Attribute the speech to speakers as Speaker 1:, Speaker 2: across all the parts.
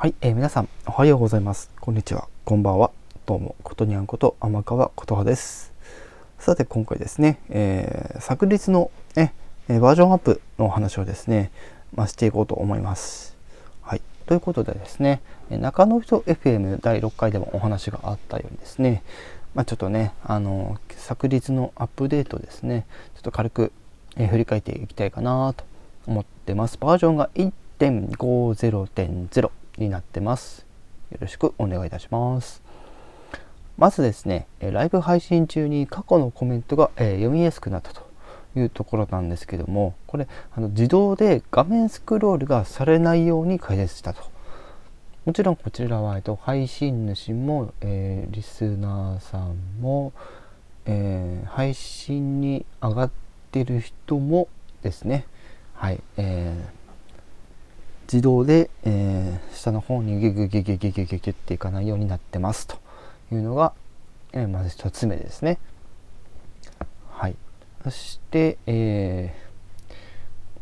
Speaker 1: はい、えー、皆さんおはようございます。こんにちは。こんばんは。どうも、ことにゃんこと天川琴葉です。さて、今回ですね、えー、昨日の、ね、バージョンアップのお話をですね、まあ、していこうと思います。はい。ということでですね、中野人 FM 第6回でもお話があったようにですね、まあ、ちょっとね、あの、昨日のアップデートですね、ちょっと軽く、えー、振り返っていきたいかなと思ってます。バージョンが1.50.0になってます。よろしくお願いいたします。まずですね、ライブ配信中に過去のコメントが、え読みやすくなったというところなんですけども、これあの自動で画面スクロールがされないように解説したと。もちろんこちらは、えっと、配信主も、えー、リスナーさんも、えー、配信に上がってる人もですね、はい、えー、自動で、えー、下の方にギュギュギュギュギュギュギュギュっていかないようになってますというのが、えー、まず1つ目ですね。はい。そして、え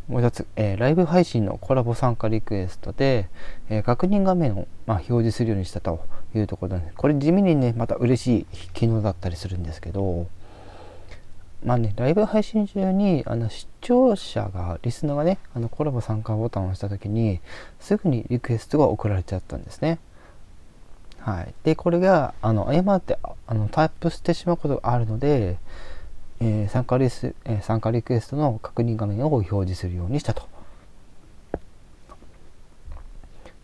Speaker 1: ー、もう一つ、えー、ライブ配信のコラボ参加リクエストで、えー、確認画面を、まあ、表示するようにしたというところで、これ地味にね、また嬉しい機能だったりするんですけど、まあね、ライブ配信中にあの視聴者が、リスナーがね、あのコラボ参加ボタンを押した時に、すぐにリクエストが送られちゃったんですね。はい。で、これが、あの、誤ってあのタイプしてしまうことがあるので、えー、参加リス、えー、参加リクエストの確認画面を表示するようにしたと。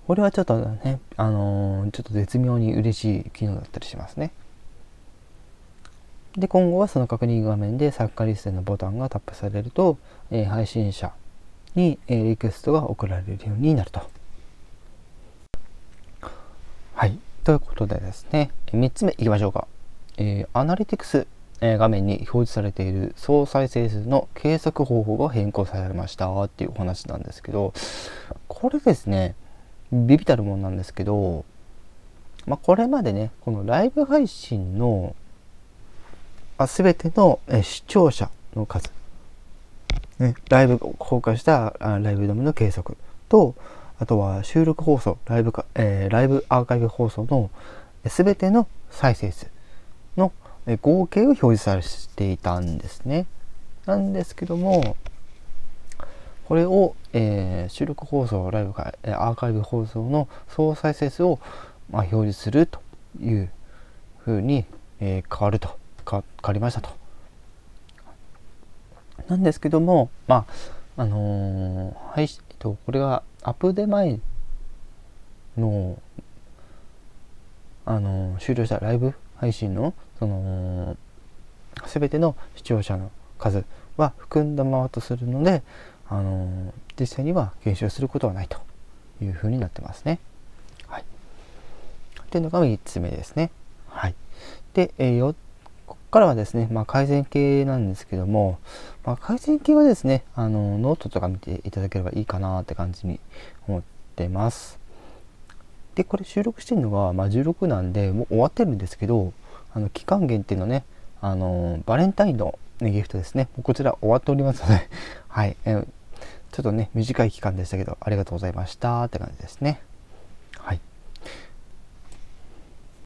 Speaker 1: これはちょっとね、あのー、ちょっと絶妙に嬉しい機能だったりしますね。で今後はその確認画面で作家リストのボタンがタップされると、えー、配信者に、えー、リクエストが送られるようになると。はい。ということでですね、3つ目いきましょうか。えー、アナリティクス、え画面に表示されている総再生数の計測方法が変更されましたっていうお話なんですけど、これですね、ビビたるもんなんですけど、まあ、これまでね、このライブ配信のすべての、え視聴者の数、ね、ライブ公開したあライブドムの計測。と、あとは収録放送、ライブか、えー、ライブアーカイブ放送のすべての再生数の合計を表示されていたんですね。なんですけども、これを、えー、収録放送、ライブか、アーカイブ放送の総再生数を、まあ、表示するというふうに、えー、変わると。変わりましたと。なんですけども、まあ、あのー、はい、えっと、これはアップデ前の、あのー、終了したライブ配信の、その、すべての視聴者の数は含んだままとするので、あのー、実際には減少することはないというふうになってますね。はい。というのが3つ目ですね。はい。で、えー、からはですね、まあ、改善系なんですけども、まあ、改善系はですね、あのノートとか見ていただければいいかなって感じに思ってます。で、これ収録してるのが、まあ、16なんで、もう終わってるんですけど、あの期間限定のね、あのバレンタインの、ね、ギフトですね、こちら終わっておりますので、はい、えちょっとね、短い期間でしたけど、ありがとうございましたって感じですね。